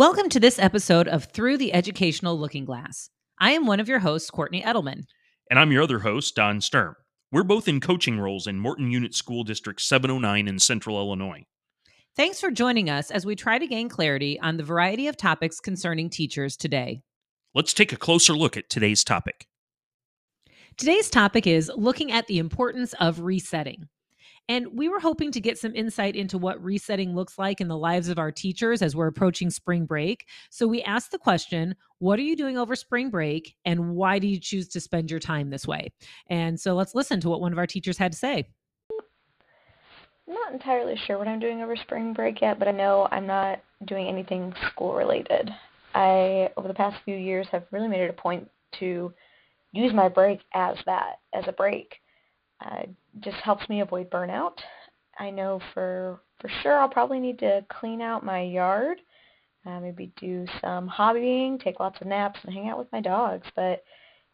Welcome to this episode of Through the Educational Looking Glass. I am one of your hosts, Courtney Edelman. And I'm your other host, Don Sturm. We're both in coaching roles in Morton Unit School District 709 in Central Illinois. Thanks for joining us as we try to gain clarity on the variety of topics concerning teachers today. Let's take a closer look at today's topic. Today's topic is looking at the importance of resetting. And we were hoping to get some insight into what resetting looks like in the lives of our teachers as we're approaching spring break. So we asked the question What are you doing over spring break? And why do you choose to spend your time this way? And so let's listen to what one of our teachers had to say. I'm not entirely sure what I'm doing over spring break yet, but I know I'm not doing anything school related. I, over the past few years, have really made it a point to use my break as that, as a break. Uh, just helps me avoid burnout. I know for for sure I'll probably need to clean out my yard, uh, maybe do some hobbying, take lots of naps, and hang out with my dogs. But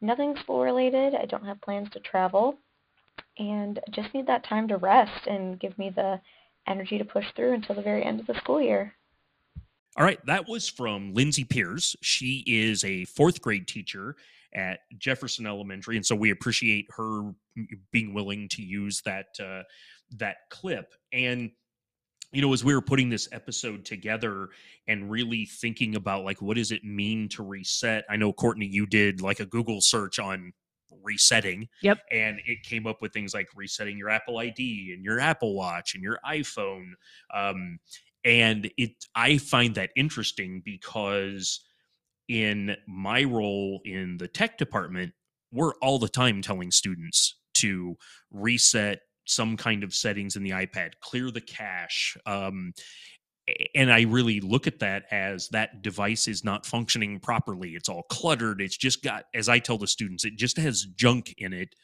nothing school related. I don't have plans to travel, and just need that time to rest and give me the energy to push through until the very end of the school year. All right, that was from Lindsay Pierce. She is a fourth grade teacher at Jefferson Elementary, and so we appreciate her being willing to use that uh, that clip. And you know, as we were putting this episode together and really thinking about like what does it mean to reset, I know Courtney, you did like a Google search on resetting. Yep. And it came up with things like resetting your Apple ID and your Apple Watch and your iPhone. Um, and it, I find that interesting because in my role in the tech department, we're all the time telling students to reset some kind of settings in the iPad, clear the cache. Um, and I really look at that as that device is not functioning properly. It's all cluttered. It's just got, as I tell the students, it just has junk in it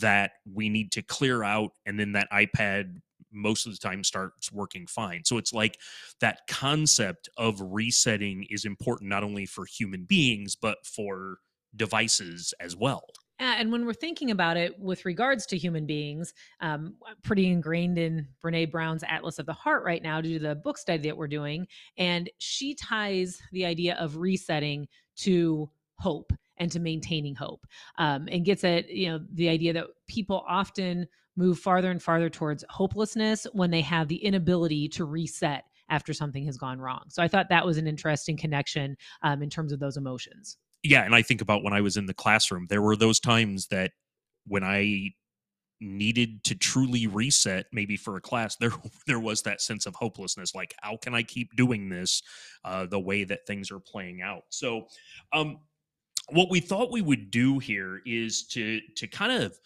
that we need to clear out. And then that iPad most of the time starts working fine. So it's like that concept of resetting is important not only for human beings, but for devices as well. And when we're thinking about it with regards to human beings, um, pretty ingrained in Brene Brown's Atlas of the Heart right now due to the book study that we're doing. And she ties the idea of resetting to hope and to maintaining hope um, and gets at you know the idea that people often move farther and farther towards hopelessness when they have the inability to reset after something has gone wrong. So I thought that was an interesting connection um, in terms of those emotions. Yeah, and I think about when I was in the classroom, there were those times that when I needed to truly reset maybe for a class there there was that sense of hopelessness like how can i keep doing this uh, the way that things are playing out so um, what we thought we would do here is to to kind of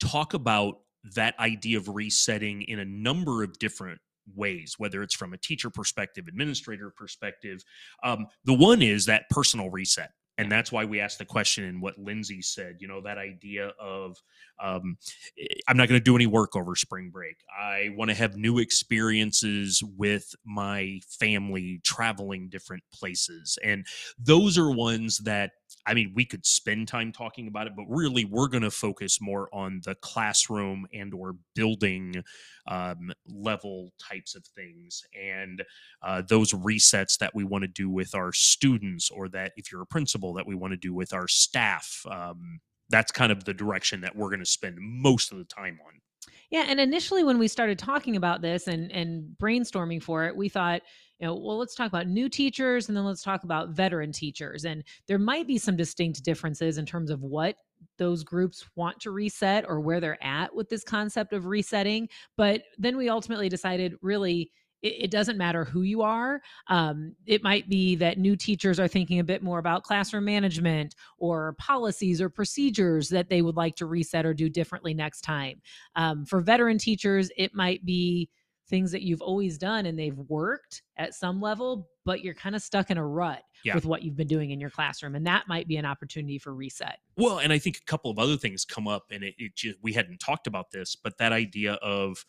talk about that idea of resetting in a number of different ways, whether it's from a teacher perspective, administrator perspective. Um, the one is that personal reset. And that's why we asked the question and what Lindsay said, you know, that idea of um, eh, I'm not going to do any work over spring break. I want to have new experiences with my family, traveling different places. And those are ones that I mean, we could spend time talking about it, but really, we're going to focus more on the classroom and or building um, level types of things, and uh, those resets that we want to do with our students, or that if you're a principal, that we want to do with our staff. Um, that's kind of the direction that we're going to spend most of the time on. Yeah, and initially when we started talking about this and and brainstorming for it, we thought, you know, well, let's talk about new teachers and then let's talk about veteran teachers. And there might be some distinct differences in terms of what those groups want to reset or where they're at with this concept of resetting. But then we ultimately decided really it, it doesn't matter who you are. Um, it might be that new teachers are thinking a bit more about classroom management or policies or procedures that they would like to reset or do differently next time. Um, for veteran teachers, it might be things that you've always done and they've worked at some level, but you're kind of stuck in a rut yeah. with what you've been doing in your classroom. And that might be an opportunity for reset. Well, and I think a couple of other things come up and it, it just, we hadn't talked about this, but that idea of,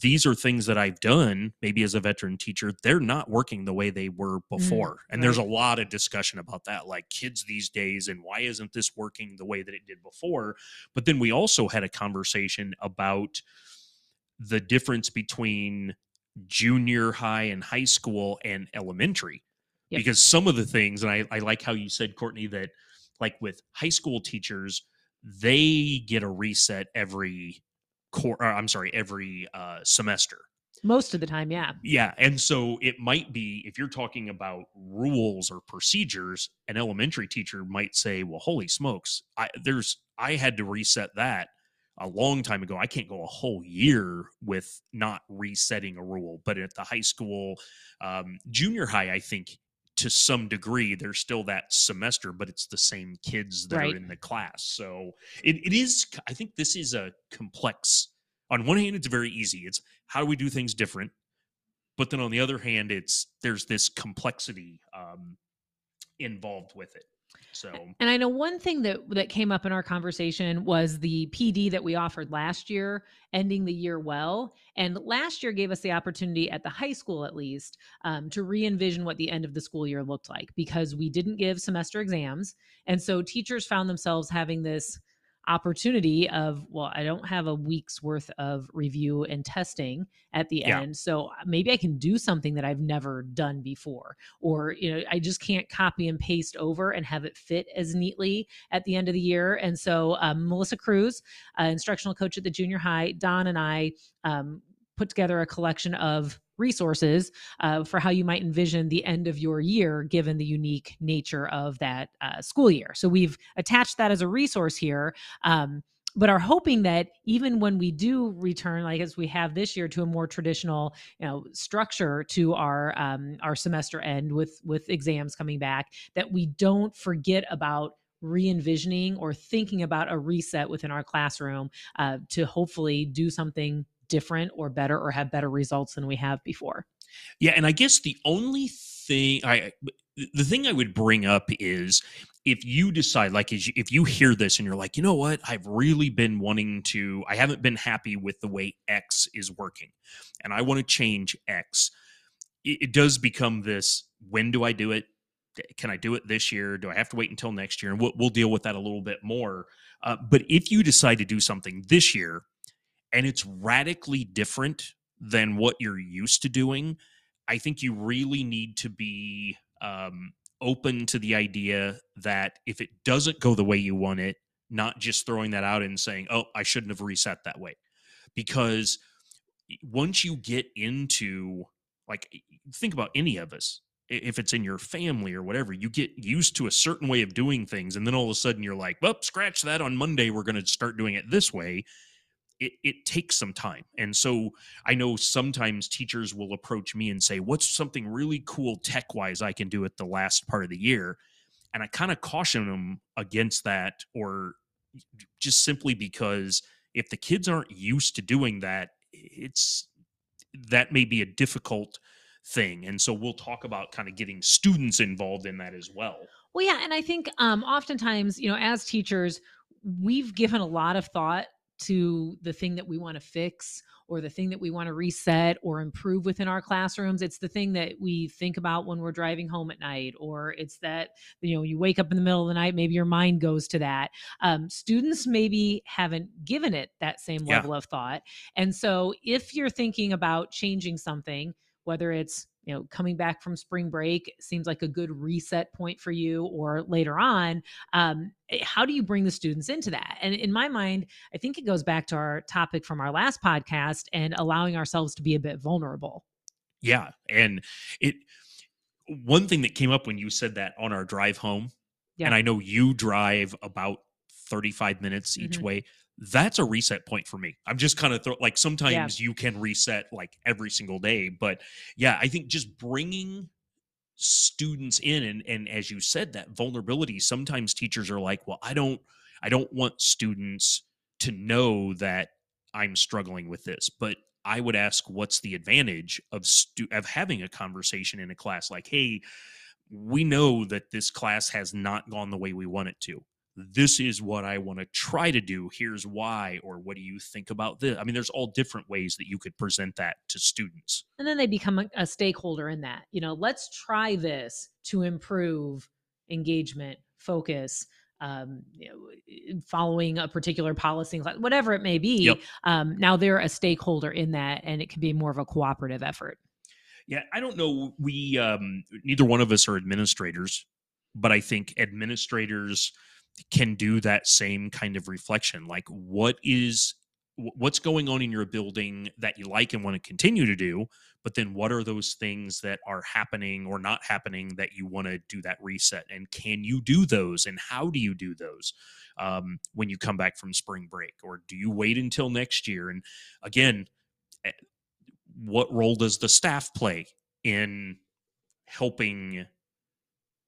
these are things that I've done, maybe as a veteran teacher, they're not working the way they were mm, before. Mm, and there's a lot of discussion about that, like kids these days, and why isn't this working the way that it did before? But then we also had a conversation about the difference between junior high and high school and elementary Yep. because some of the things, and I, I like how you said, Courtney, that like with high school teachers, they get a reset every core. I'm sorry, every uh, semester. Most of the time, yeah. Yeah. And so it might be if you're talking about rules or procedures, an elementary teacher might say, well, holy smokes, I there's I had to reset that a long time ago. I can't go a whole year with not resetting a rule. But at the high school, um, junior high, I think to some degree, there's still that semester, but it's the same kids that Right. are in the class. So it, it is, I think this is a complex. On one hand, it's very easy. It's how do we do things different? But then on the other hand, it's there's this complexity um, involved with it. So And I know one thing that that came up in our conversation was the PD that we offered last year, ending the year well. And last year gave us the opportunity at the high school, at least, um, to re envision what the end of the school year looked like because we didn't give semester exams. And so teachers found themselves having this opportunity of, well, I don't have a week's worth of review and testing at the Yeah. end. So uh, maybe I can do something that I've never done before. Or, you know, I just can't copy and paste over and have it fit as neatly at the end of the year. And so um, Melissa Cruz, uh, instructional coach at the junior high, Don and I um, put together a collection of resources uh, for how you might envision the end of your year given the unique nature of that uh, school year. So we've attached that as a resource here. Um, but are hoping that even when we do return, like as we have this year, to a more traditional, you know, structure to our um, our semester end with with exams coming back, that we don't forget about re-envisioning or thinking about a reset within our classroom uh, to hopefully do something different or better or have better results than we have before. Yeah, and I guess the only thing I the thing I would bring up is if you decide like if you hear this and you're like, "You know what? I've really been wanting to I haven't been happy with the way X is working and I want to change X." It, it does become this when do I do it? Can I do it this year? Do I have to wait until next year? And we'll, we'll deal with that a little bit more. Uh, but if you decide to do something this year and it's radically different than what you're used to doing, I think you really need to be um, open to the idea that if it doesn't go the way you want it, not just throwing that out and saying, oh, I shouldn't have reset that way. Because once you get into, like, think about any of us, if it's in your family or whatever, you get used to a certain way of doing things. And then all of a sudden you're like, well, scratch that on Monday. We're going to start doing it this way. It, it takes some time. And so I know sometimes teachers will approach me and say, What's something really cool tech wise I can do at the last part of the year? And I kind of caution them against that, or just simply because if the kids aren't used to doing that, it's that may be a difficult thing. And so we'll talk about kind of getting students involved in that as well. Well, yeah, and I think um, oftentimes, you know, as teachers, we've given a lot of thought to the thing that we want to fix or the thing that we want to reset or improve within our classrooms. It's the thing that we think about when we're driving home at night, or it's that, you know, you wake up in the middle of the night, maybe your mind goes to that. Um, students maybe haven't given it that same Yeah. level of thought. And so if you're thinking about changing something, whether it's you know coming back from spring break seems like a good reset point for you or later on um, eh, how do you bring the students into that and in my mind i think it goes back to our topic from our last podcast and allowing ourselves to be a bit vulnerable Yeah. And it, one thing that came up when you said that on our drive home, Yeah. and I know you drive about 35 minutes each Mhm. way. That's a reset point for me. I'm just kind of throw, like sometimes you can reset like every single day, but yeah, I think just bringing students in and and as you said that vulnerability sometimes teachers are like well I don't I don't want students to know that I'm struggling with this but I would ask what's the advantage of stu- of having a conversation in a class? Like hey we know that this class has not gone the way we want it to this is what I want to try to do here's why or what do you think about this I mean there's all different ways that you could present that to students and then they become a, a stakeholder in that you know let's try this to improve engagement focus um, you know, following a particular policy whatever it may be Yep. um, now they're a stakeholder in that and it can be more of a cooperative effort Yeah, I don't know. We um, neither one of us are administrators, but I think administrators can do that same kind of reflection. Like, what is what's going on in your building that you like and want to continue to do but then what are those things that are happening or not happening that you want to do that reset and can you do those and how do you do those um, when you come back from spring break or do you wait until next year and again eh, what role does the staff play in helping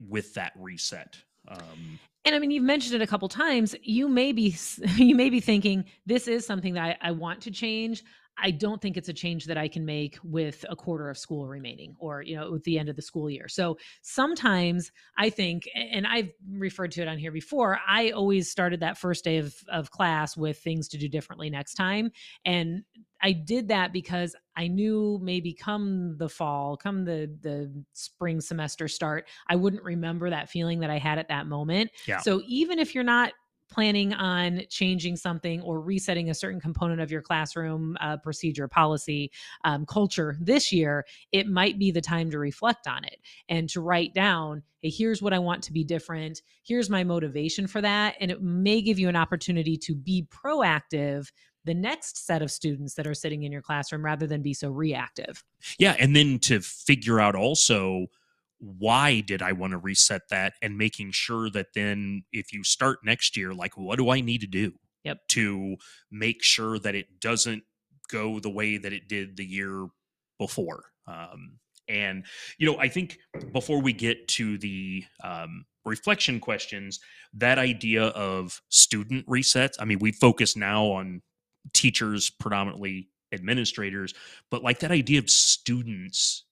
with that reset um, and I mean, you've mentioned it a couple times. You may be you may be thinking this is something that I, I, want to change. I don't think it's a change that I can make with a quarter of school remaining or, you know, with the end of the school year. So sometimes I think, and I've referred to it on here before, I always started that first day of, of class with things to do differently next time. And I did that because I knew maybe come the fall, come the the spring semester start, I wouldn't remember that feeling that I had at that moment. Yeah. So even if you're not planning on changing something or resetting a certain component of your classroom uh, procedure, policy, um, culture this year, it might be the time to reflect on it and to write down, hey, here's what I want to be different. Here's my motivation for that. And it may give you an opportunity to be proactive the next set of students that are sitting in your classroom rather than be so reactive. Yeah. And then to figure out also, why did I want to reset that and making sure that then if you start next year, like what do I need to do yep. to make sure that it doesn't go the way that it did the year before? Um, and you know, I think before we get to the um, reflection questions, that idea of student resets. I mean, we focus now on teachers, predominantly administrators, but like that idea of students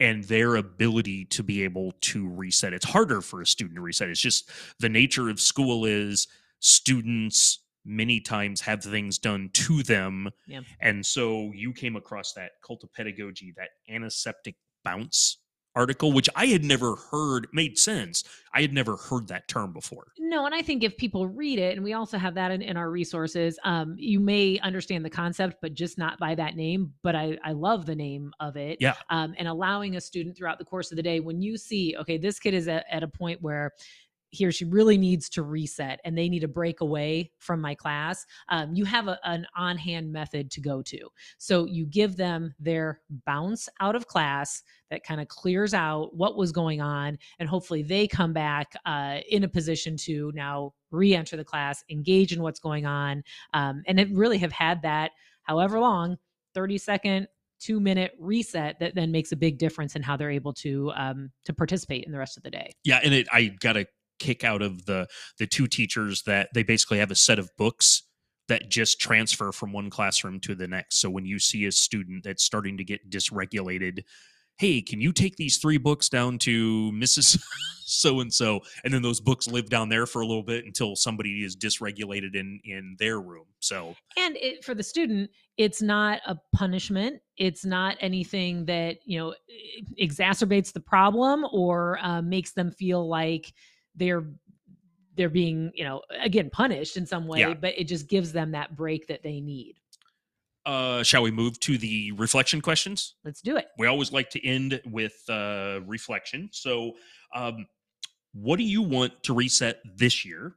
and their ability to be able to reset. It's harder for a student to reset. It's just the nature of school is students many times have things done to them. Yeah. And so you came across that cult of pedagogy, that antiseptic bounce article, which I had never heard made sense. I had never heard that term before. No, and I think if people read it, and we also have that in, in our resources, um, you may understand the concept, but just not by that name. But I, I love the name of it. Yeah. Um, and allowing a student throughout the course of the day, when you see, okay, this kid is at, at a point where he or she really needs to reset and they need a break away from my class, um, you have a, an on hand method to go to. So you give them their bounce out of class that kind of clears out what was going on. And hopefully they come back uh, in a position to now re enter the class, engage in what's going on, um, and it really have had that however long 30 second two minute reset that then makes a big difference in how they're able to um, to participate in the rest of the day. Yeah, and it I got to kick out of the the two teachers that they basically have a set of books that just transfer from one classroom to the next. So when you see a student that's starting to get dysregulated, hey, can you take these three books down to Mrs. so and so? And then those books live down there for a little bit until somebody is dysregulated in in their room. So and it, for the student, it's not a punishment. It's not anything that you know exacerbates the problem or uh, makes them feel like they're they're being you know again punished in some way Yeah. but it just gives them that break that they need uh shall we move to the reflection questions? let's do it We always like to end with uh reflection. So um what do you want to reset this year?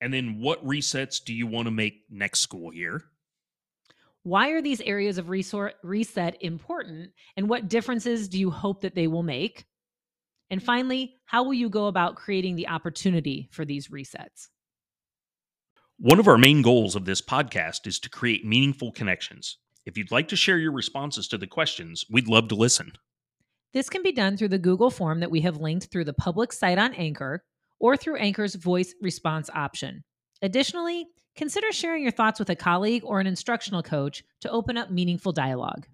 And then what resets do you want to make next school year? why are these areas of reset important and what differences do you hope that they will make and finally how will you go about creating the opportunity for these resets One of our main goals of this podcast is to create meaningful connections. If you'd like to share your responses to the questions, we'd love to listen. This can be done through the Google form that we have linked through the public site on Anchor or through Anchor's voice response option. Additionally, consider sharing your thoughts with a colleague or an instructional coach to open up meaningful dialogue.